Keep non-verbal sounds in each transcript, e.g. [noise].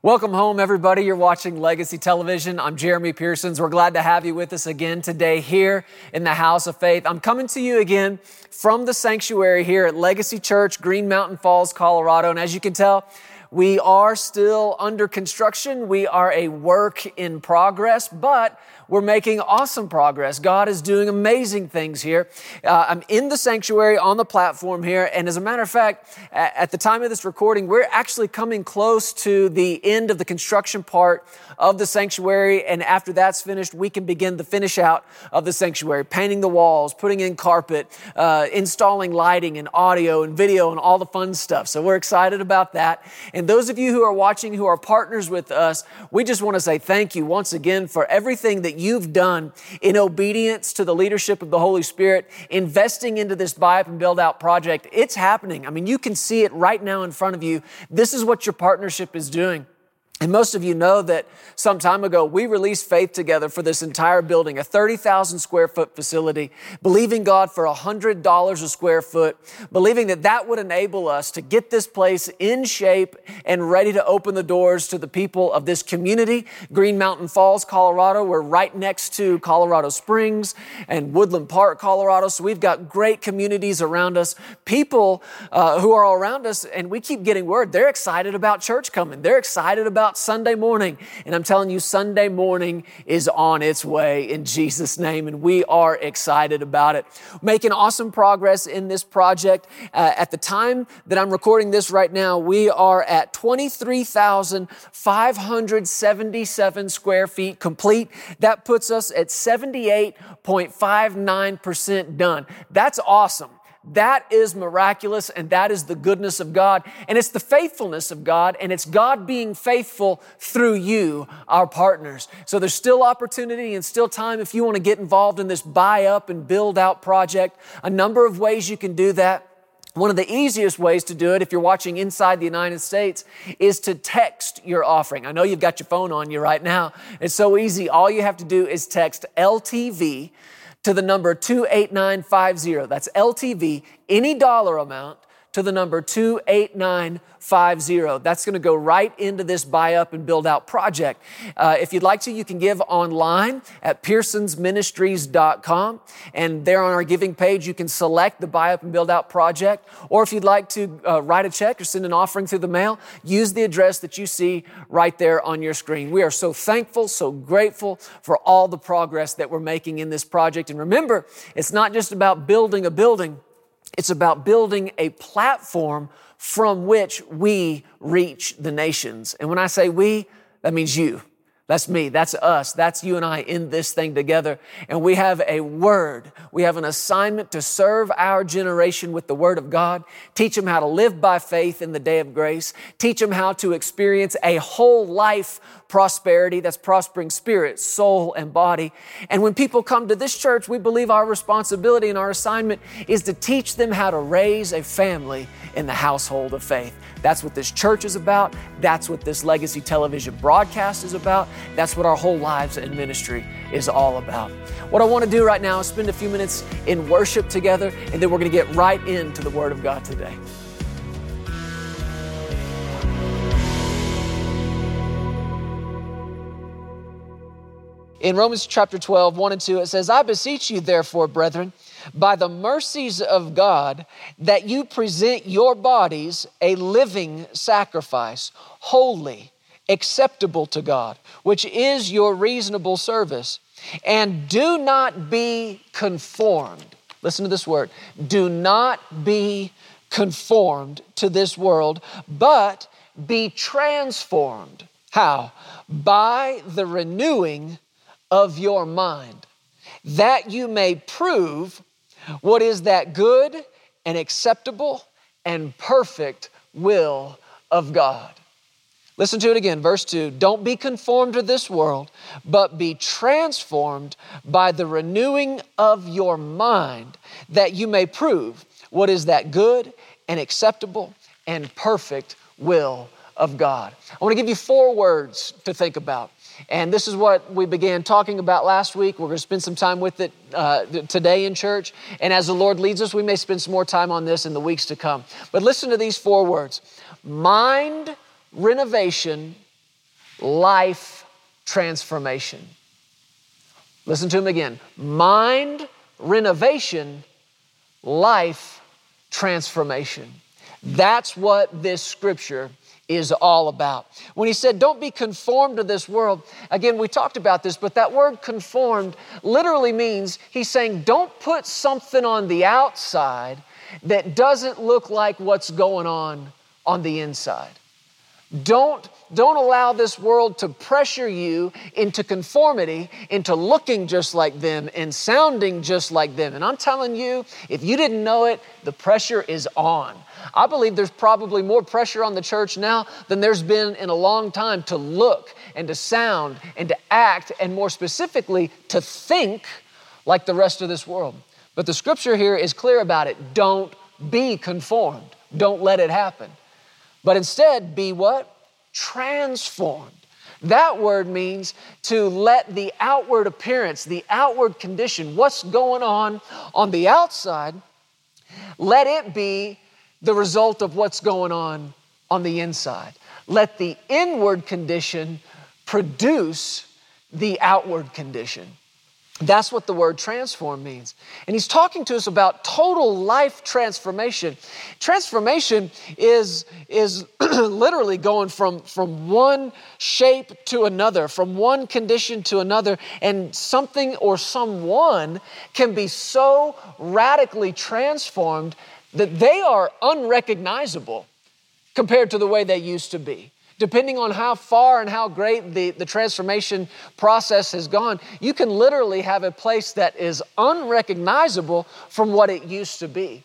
Welcome home, everybody. You're watching Legacy Television. I'm Jeremy Pearsons. We're glad to have you with us again today here in the House of Faith. I'm coming to you again from the sanctuary here at Legacy Church, Green Mountain Falls, Colorado. And as you can tell, we are still under construction. We are a work in progress, but we're making awesome progress. God is doing amazing things here. Uh, I'm in the sanctuary on the platform here. And as a matter of fact, at the time of this recording, we're actually coming close to the end of the construction part of the sanctuary. And after that's finished, we can begin the finish out of the sanctuary, painting the walls, putting in carpet, uh, installing lighting and audio and video and all the fun stuff. So we're excited about that. And those of you who are watching who are partners with us, we just want to say thank you once again for everything that you've done in obedience to the leadership of the Holy Spirit, investing into this buy up and build out project. It's happening. I mean, you can see it right now in front of you. This is what your partnership is doing. And most of you know that some time ago we released faith together for this entire building, a 30,000 square foot facility, believing God for $100 a square foot, believing that that would enable us to get this place in shape and ready to open the doors to the people of this community. Green Mountain Falls, Colorado. We're right next to Colorado Springs and Woodland Park, Colorado. So we've got great communities around us, people uh, who are around us, and we keep getting word they're excited about church coming. They're excited about about Sunday morning. And I'm telling you, Sunday morning is on its way in Jesus' name. And we are excited about it. Making awesome progress in this project. Uh, at the time that I'm recording this right now, we are at 23,577 square feet complete. That puts us at 78.59% done. That's awesome. That is miraculous and that is the goodness of God. And it's the faithfulness of God and it's God being faithful through you, our partners. So there's still opportunity and still time if you want to get involved in this buy up and build out project. A number of ways you can do that. One of the easiest ways to do it, if you're watching inside the United States, is to text your offering. I know you've got your phone on you right now. It's so easy. All you have to do is text LTV to the number 28950. That's LTV, any dollar amount to the number 28950. That's going to go right into this buy up and build out project. Uh, if you'd like to, you can give online at pearsonsministries.com. And there on our giving page, you can select the buy up and build out project. Or if you'd like to uh, write a check or send an offering through the mail, use the address that you see right there on your screen. We are so thankful, so grateful for all the progress that we're making in this project. And remember, it's not just about building a building. It's about building a platform from which we reach the nations. And when I say we, that means you. That's me. That's us. That's you and I in this thing together. And we have a word. We have an assignment to serve our generation with the word of God. Teach them how to live by faith in the day of grace. Teach them how to experience a whole life prosperity that's prospering spirit, soul, and body. And when people come to this church, we believe our responsibility and our assignment is to teach them how to raise a family in the household of faith. That's what this church is about. That's what this legacy television broadcast is about. That's what our whole lives and ministry is all about. What I want to do right now is spend a few minutes in worship together, and then we're going to get right into the Word of God today. In Romans chapter 12, 1 and 2, it says, I beseech you, therefore, brethren, by the mercies of God, that you present your bodies a living sacrifice, holy, acceptable to God, which is your reasonable service. And do not be conformed. Listen to this word do not be conformed to this world, but be transformed. How? By the renewing of your mind, that you may prove what is that good and acceptable and perfect will of God. Listen to it again, verse 2. Don't be conformed to this world, but be transformed by the renewing of your mind, that you may prove what is that good and acceptable and perfect will of God. I want to give you four words to think about. And this is what we began talking about last week. We're going to spend some time with it uh, today in church. And as the Lord leads us, we may spend some more time on this in the weeks to come. But listen to these four words mind renovation life transformation. Listen to them again mind renovation, life transformation. That's what this scripture is all about. When he said, Don't be conformed to this world, again, we talked about this, but that word conformed literally means he's saying, Don't put something on the outside that doesn't look like what's going on on the inside. Don't, don't allow this world to pressure you into conformity, into looking just like them and sounding just like them. And I'm telling you, if you didn't know it, the pressure is on. I believe there's probably more pressure on the church now than there's been in a long time to look and to sound and to act, and more specifically, to think like the rest of this world. But the scripture here is clear about it. Don't be conformed, don't let it happen but instead be what? Transformed. That word means to let the outward appearance, the outward condition, what's going on on the outside, let it be the result of what's going on on the inside. Let the inward condition produce the outward condition. That's what the word transform means. And he's talking to us about total life transformation. Transformation is, is [clears throat] literally going from, from one shape to another, from one condition to another, and something or someone can be so radically transformed that they are unrecognizable compared to the way they used to be depending on how far and how great the, the transformation process has gone, you can literally have a place that is unrecognizable from what it used to be.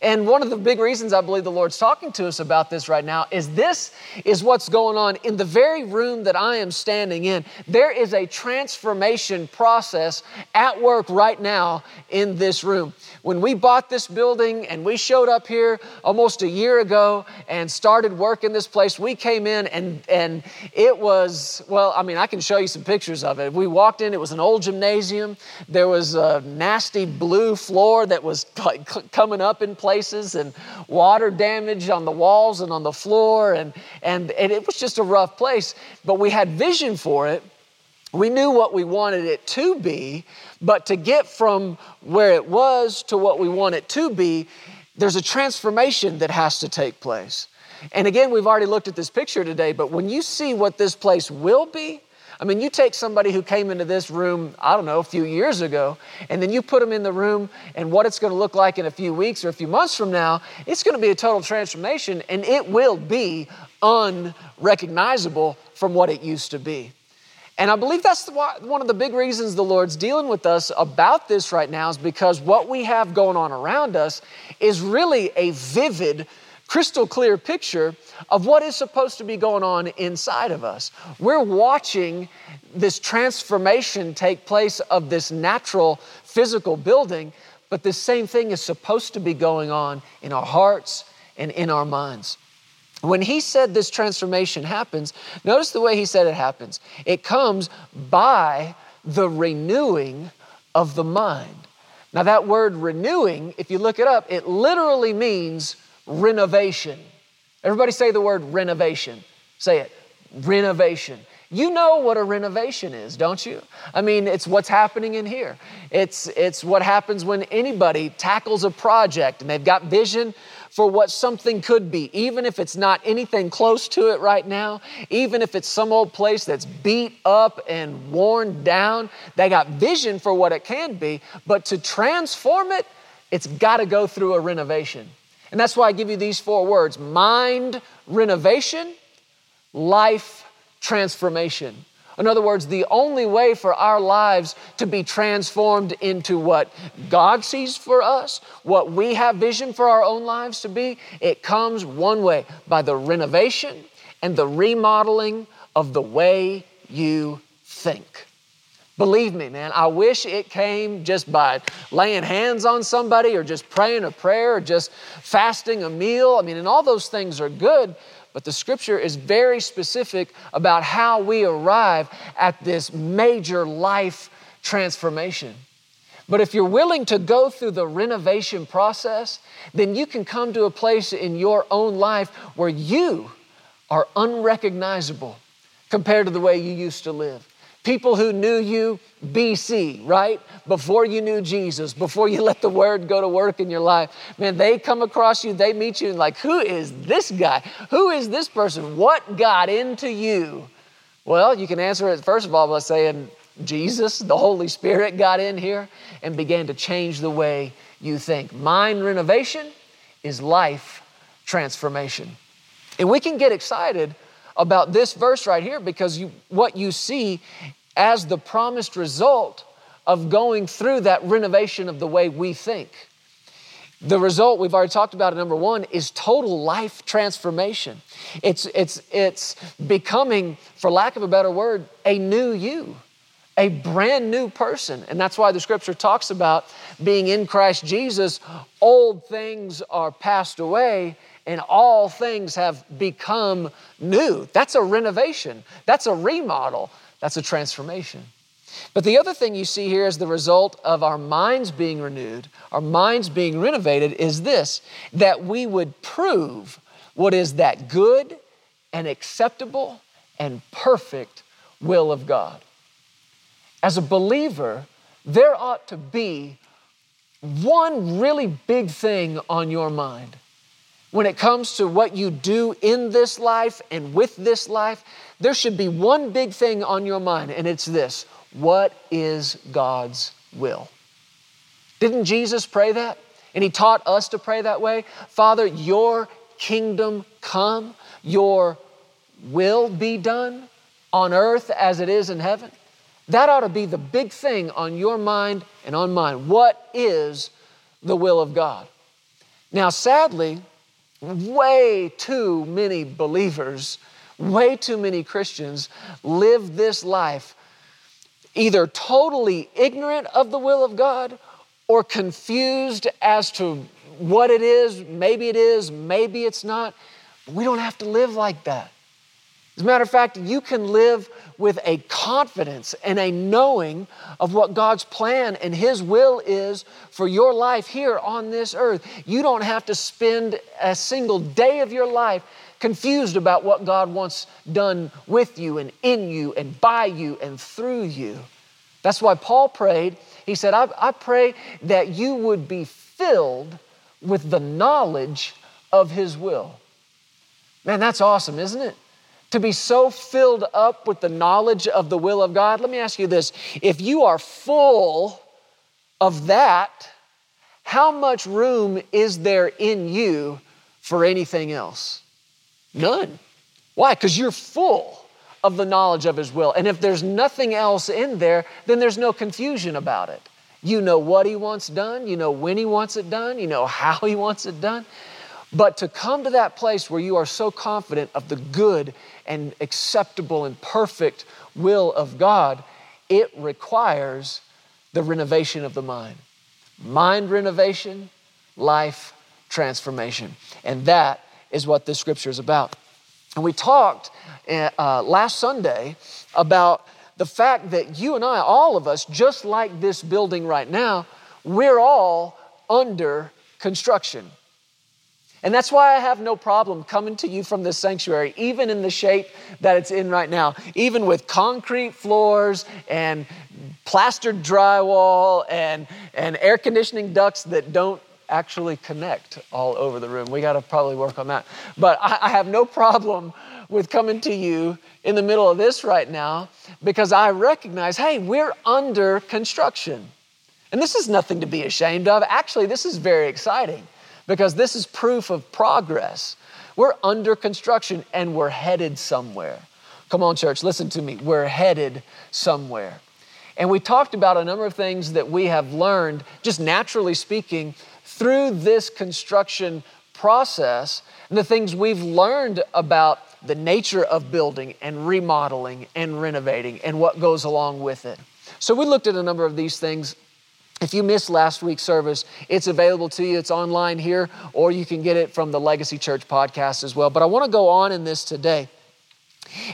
And one of the big reasons I believe the Lord's talking to us about this right now is this is what's going on in the very room that I am standing in. There is a transformation process at work right now in this room. When we bought this building and we showed up here almost a year ago and started work in this place, we came in and, and it was, well, I mean, I can show you some pictures of it. We walked in, it was an old gymnasium. There was a nasty blue floor that was coming up in places and water damage on the walls and on the floor. And, and, and it was just a rough place. But we had vision for it. We knew what we wanted it to be, but to get from where it was to what we want it to be, there's a transformation that has to take place. And again, we've already looked at this picture today, but when you see what this place will be, I mean, you take somebody who came into this room, I don't know, a few years ago, and then you put them in the room, and what it's going to look like in a few weeks or a few months from now, it's going to be a total transformation, and it will be unrecognizable from what it used to be. And I believe that's one of the big reasons the Lord's dealing with us about this right now is because what we have going on around us is really a vivid crystal clear picture of what is supposed to be going on inside of us. We're watching this transformation take place of this natural physical building, but this same thing is supposed to be going on in our hearts and in our minds. When he said this transformation happens, notice the way he said it happens. It comes by the renewing of the mind. Now, that word renewing, if you look it up, it literally means renovation. Everybody say the word renovation. Say it renovation. You know what a renovation is, don't you? I mean, it's what's happening in here. It's, it's what happens when anybody tackles a project and they've got vision for what something could be, even if it's not anything close to it right now, even if it's some old place that's beat up and worn down. They got vision for what it can be, but to transform it, it's got to go through a renovation. And that's why I give you these four words mind renovation, life transformation. In other words, the only way for our lives to be transformed into what God sees for us, what we have vision for our own lives to be, it comes one way by the renovation and the remodeling of the way you think. Believe me, man, I wish it came just by laying hands on somebody or just praying a prayer or just fasting a meal. I mean, and all those things are good, but the scripture is very specific about how we arrive at this major life transformation. But if you're willing to go through the renovation process, then you can come to a place in your own life where you are unrecognizable compared to the way you used to live. People who knew you BC, right? Before you knew Jesus, before you [laughs] let the word go to work in your life, man, they come across you, they meet you, and like, who is this guy? Who is this person? What got into you? Well, you can answer it first of all by saying, Jesus, the Holy Spirit got in here and began to change the way you think. Mind renovation is life transformation. And we can get excited about this verse right here because you, what you see as the promised result of going through that renovation of the way we think. The result we've already talked about at number one is total life transformation. It's, it's, it's becoming, for lack of a better word, a new you, a brand new person. And that's why the scripture talks about being in Christ Jesus, old things are passed away and all things have become new. That's a renovation, that's a remodel, that's a transformation. But the other thing you see here as the result of our minds being renewed, our minds being renovated, is this that we would prove what is that good and acceptable and perfect will of God. As a believer, there ought to be one really big thing on your mind when it comes to what you do in this life and with this life, there should be one big thing on your mind, and it's this What is God's will? Didn't Jesus pray that? And he taught us to pray that way. Father, your kingdom come, your will be done on earth as it is in heaven. That ought to be the big thing on your mind and on mine. What is the will of God? Now, sadly, way too many believers, way too many Christians live this life either totally ignorant of the will of God or confused as to what it is. Maybe it is, maybe it's not. We don't have to live like that. As a matter of fact, you can live with a confidence and a knowing of what God's plan and His will is for your life here on this earth. You don't have to spend a single day of your life confused about what God wants done with you and in you and by you and through you. That's why Paul prayed. He said, I, I pray that you would be filled with the knowledge of His will. Man, that's awesome, isn't it? To be so filled up with the knowledge of the will of God? Let me ask you this if you are full of that, how much room is there in you for anything else? None. Why? Because you're full of the knowledge of His will. And if there's nothing else in there, then there's no confusion about it. You know what He wants done, you know when He wants it done, you know how He wants it done. But to come to that place where you are so confident of the good and acceptable and perfect will of God, it requires the renovation of the mind. Mind renovation, life transformation. And that is what this scripture is about. And we talked uh, uh last Sunday about the fact that you and I, all of us, just like this building right now, we're all under construction. And that's why I have no problem coming to you from this sanctuary, even in the shape that it's in right now, even with concrete floors and plastered drywall and, and air conditioning ducts that don't actually connect all over the room. We got to probably work on that. But I, I have no problem with coming to you in the middle of this right now because I recognize hey, we're under construction. And this is nothing to be ashamed of. Actually, this is very exciting because this is proof of progress. We're under construction and we're headed somewhere. Come on, church, listen to me. We're headed somewhere. And we talked about a number of things that we have learned, just naturally speaking, through this construction process, and the things we've learned about the nature of building and remodeling and renovating and what goes along with it. So, we looked at a number of these things if you missed last week's service, it's available to you. It's online here, or you can get it from the Legacy Church podcast as well. But I want to go on in this today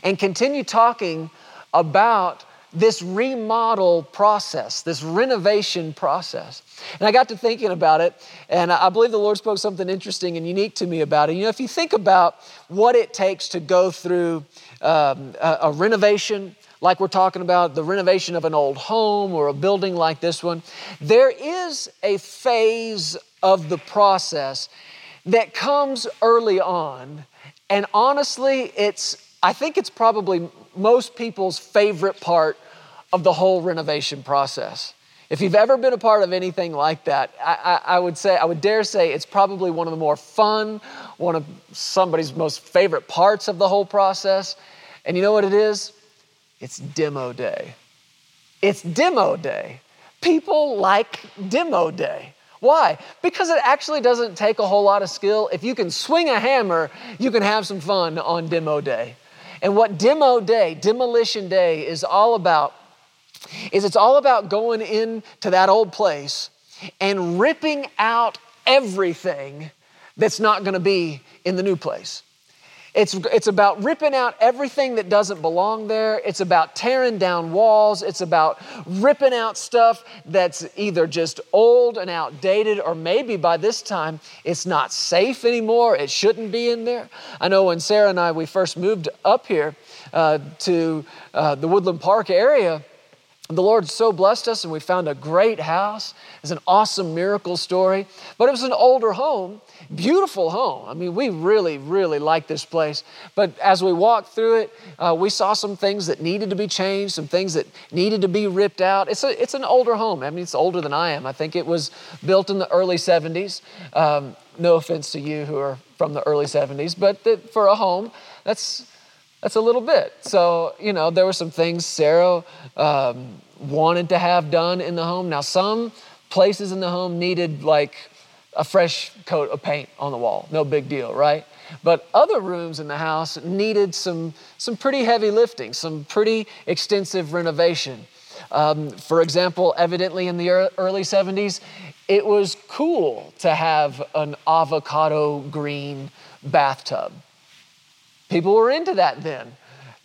and continue talking about this remodel process, this renovation process. And I got to thinking about it, and I believe the Lord spoke something interesting and unique to me about it. You know, if you think about what it takes to go through um, a, a renovation, like we're talking about the renovation of an old home or a building like this one, there is a phase of the process that comes early on. And honestly, it's I think it's probably most people's favorite part of the whole renovation process. If you've ever been a part of anything like that, I, I, I, would say, I would dare say it's probably one of the more fun, one of somebody's most favorite parts of the whole process. And you know what it is? It's demo day. It's demo day. People like demo day. Why? Because it actually doesn't take a whole lot of skill. If you can swing a hammer, you can have some fun on demo day. And what demo day, demolition day, is all about is it's all about going into that old place and ripping out everything that's not going to be in the new place. It's, it's about ripping out everything that doesn't belong there. It's about tearing down walls. It's about ripping out stuff that's either just old and outdated, or maybe by this time it's not safe anymore. It shouldn't be in there. I know when Sarah and I, we first moved up here uh, to uh, the Woodland Park area, the Lord so blessed us and we found a great house. It's an awesome miracle story, but it was an older home beautiful home. I mean, we really, really liked this place. But as we walked through it, uh, we saw some things that needed to be changed, some things that needed to be ripped out. It's, a, it's an older home. I mean, it's older than I am. I think it was built in the early 70s. Um, no offense to you who are from the early 70s, but the, for a home, that's, that's a little bit. So, you know, there were some things Sarah um, wanted to have done in the home. Now, some places in the home needed like a fresh coat of paint on the wall. No big deal, right? But other rooms in the house needed some, some pretty heavy lifting, some pretty extensive renovation. Um, for example, evidently in the early 70s, it was cool to have an avocado green bathtub. People were into that then.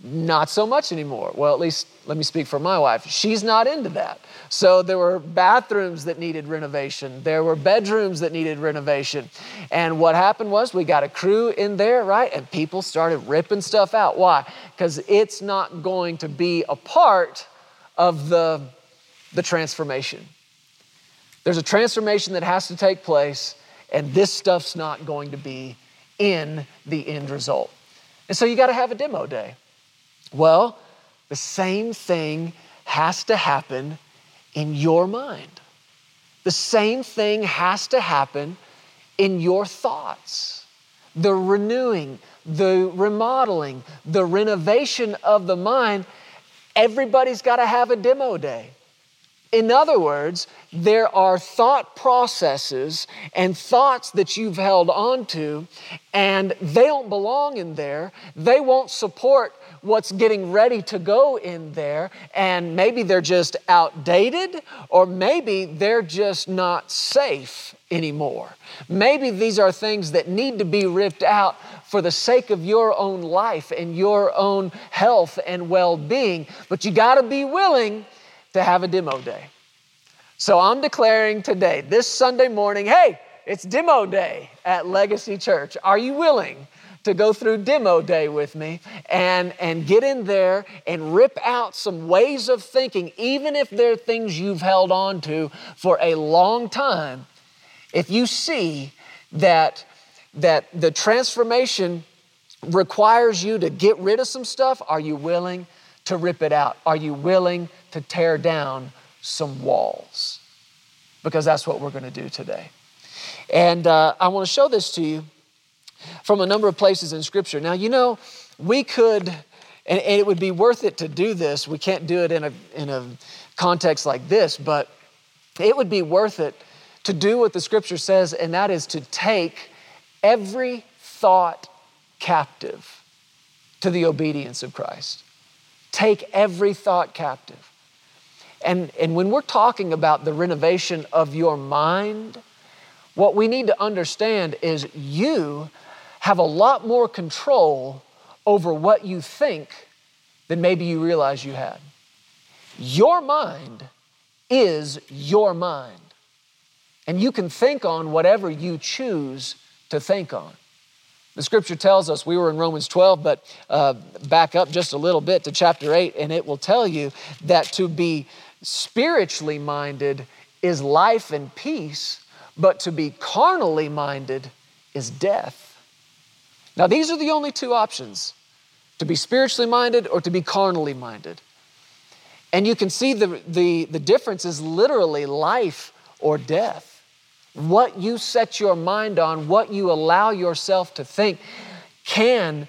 Not so much anymore. Well, at least let me speak for my wife. She's not into that. So there were bathrooms that needed renovation. There were bedrooms that needed renovation. And what happened was we got a crew in there, right? And people started ripping stuff out. Why? Because it's not going to be a part of the, the transformation. There's a transformation that has to take place, and this stuff's not going to be in the end result. And so you got to have a demo day. Well, the same thing has to happen in your mind. The same thing has to happen in your thoughts. The renewing, the remodeling, the renovation of the mind, everybody's got to have a demo day. In other words, there are thought processes and thoughts that you've held on to, and they don't belong in there. They won't support what's getting ready to go in there, and maybe they're just outdated, or maybe they're just not safe anymore. Maybe these are things that need to be ripped out for the sake of your own life and your own health and well being, but you got to be willing to have a demo day. So I'm declaring today, this Sunday morning, hey, it's demo day at Legacy Church. Are you willing to go through demo day with me and, and get in there and rip out some ways of thinking, even if they're things you've held on to for a long time. If you see that, that the transformation requires you to get rid of some stuff, are you willing to rip it out? Are you willing to tear down some walls? Because that's what we're going to do today. And uh, I want to show this to you from a number of places in Scripture. Now, you know, we could, and, and it would be worth it to do this. We can't do it in a, in a context like this, but it would be worth it to do what the Scripture says, and that is to take every thought captive to the obedience of Christ. Take every thought captive. And, and when we're talking about the renovation of your mind, what we need to understand is you have a lot more control over what you think than maybe you realize you had. Your mind is your mind. And you can think on whatever you choose to think on. The scripture tells us, we were in Romans 12, but uh, back up just a little bit to chapter 8, and it will tell you that to be spiritually minded is life and peace, but to be carnally minded is death. Now, these are the only two options to be spiritually minded or to be carnally minded. And you can see the, the, the difference is literally life or death. What you set your mind on, what you allow yourself to think, can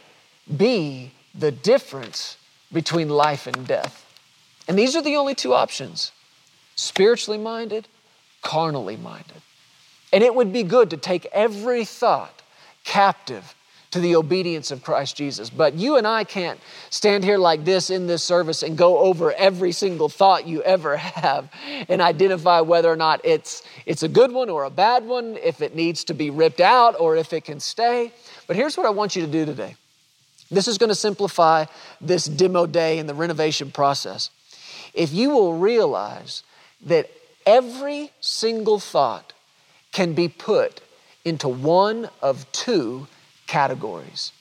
be the difference between life and death. And these are the only two options spiritually minded, carnally minded. And it would be good to take every thought captive to the obedience of Christ Jesus. But you and I can't stand here like this in this service and go over every single thought you ever have and identify whether or not it's, it's a good one or a bad one, if it needs to be ripped out or if it can stay. But here's what I want you to do today. This is going to simplify this demo day and the renovation process. If you will realize that every single thought can be put into one of two categories.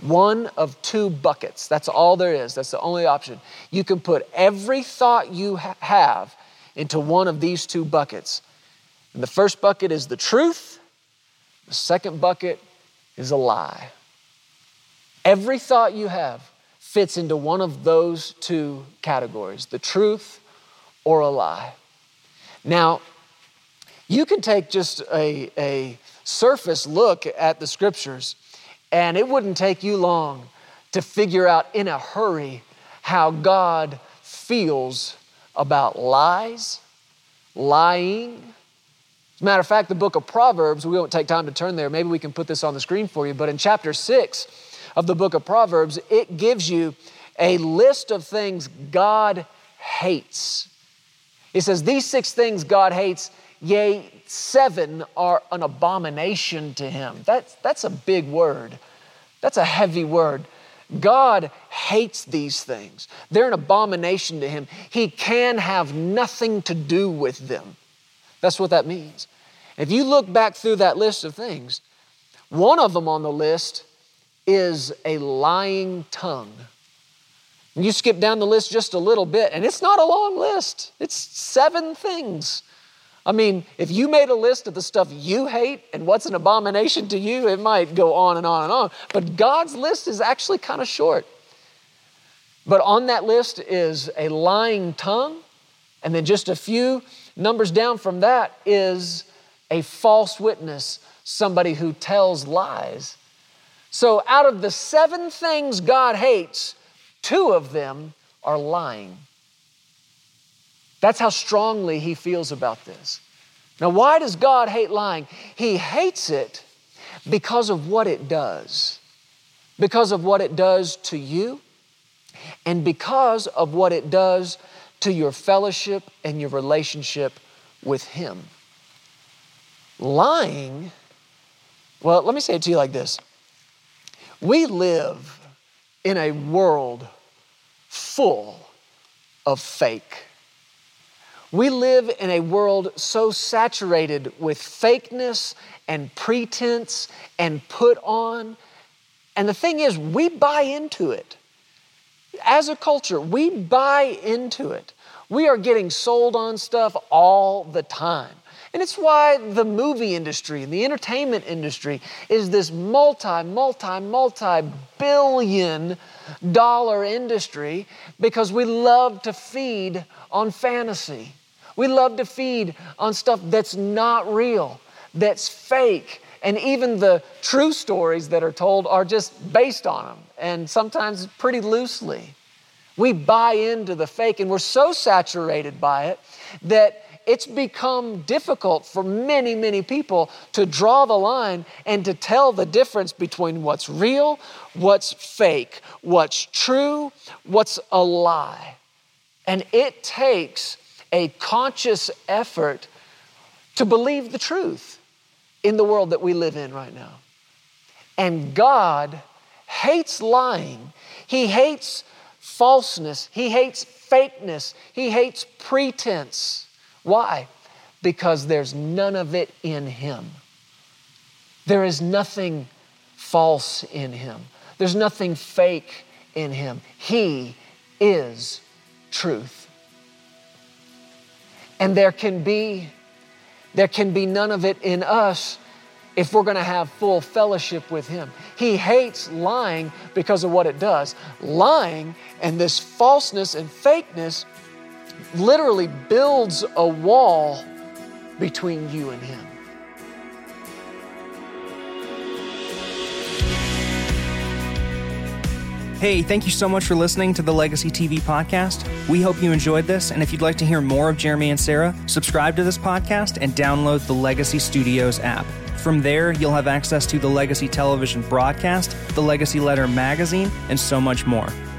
One of two buckets. That's all there is. That's the only option. You can put every thought you ha- have into one of these two buckets. And the first bucket is the truth, the second bucket is a lie. Every thought you have fits into one of those two categories the truth or a lie. Now, you can take just a, a surface look at the scriptures, and it wouldn't take you long to figure out in a hurry how God feels about lies, lying. As a matter of fact, the book of Proverbs, we won't take time to turn there. Maybe we can put this on the screen for you. But in chapter six of the book of Proverbs, it gives you a list of things God hates. It says, These six things God hates, yea, seven are an abomination to him. That's, that's a big word. That's a heavy word. God hates these things. They're an abomination to him. He can have nothing to do with them. That's what that means. If you look back through that list of things, one of them on the list is a lying tongue. You skip down the list just a little bit, and it's not a long list. It's seven things I mean, if you made a list of the stuff you hate and what's an abomination to you, it might go on and on and on. But God's list is actually kind of short. But on that list is a lying tongue, and then just a few numbers down from that is a false witness, somebody who tells lies. So, out of the seven things God hates, two of them are lying. That's how strongly he feels about this. Now, why does God hate lying? He hates it because of what it does, because of what it does to you, and because of what it does to your fellowship and your relationship with Him. Lying, well, let me say it to you like this we live in a world full of fake. We live in a world so saturated with fakeness and pretense and put on. And the thing is, we buy into it. As a culture, we buy into it. We are getting sold on stuff all the time. And it's why the movie industry and the entertainment industry is this multi, multi, multi billion dollar industry because we love to feed on fantasy. We love to feed on stuff that's not real, that's fake. And even the true stories that are told are just based on them and sometimes pretty loosely. We buy into the fake and we're so saturated by it that it's become difficult for many, many people to draw the line and to tell the difference between what's real, what's fake, what's true, what's a lie. And it takes a conscious effort to believe the truth in the world that we live in right now. And God hates lying, He hates falseness, He hates fakeness, he hates pretense. Why? Because there's none of it in him. There is nothing false in him, there's nothing fake in him. He is truth. And there can be there can be none of it in us if we're going to have full fellowship with Him. He hates lying because of what it does. Lying and this falseness and fakeness literally builds a wall between you and Him. Hey, thank you so much for listening to the Legacy TV podcast. We hope you enjoyed this, and if you'd like to hear more of Jeremy and Sarah, subscribe to this podcast and download the Legacy Studios app. From there, you'll have access to the Legacy Television broadcast, the Legacy Letter magazine, and so much more.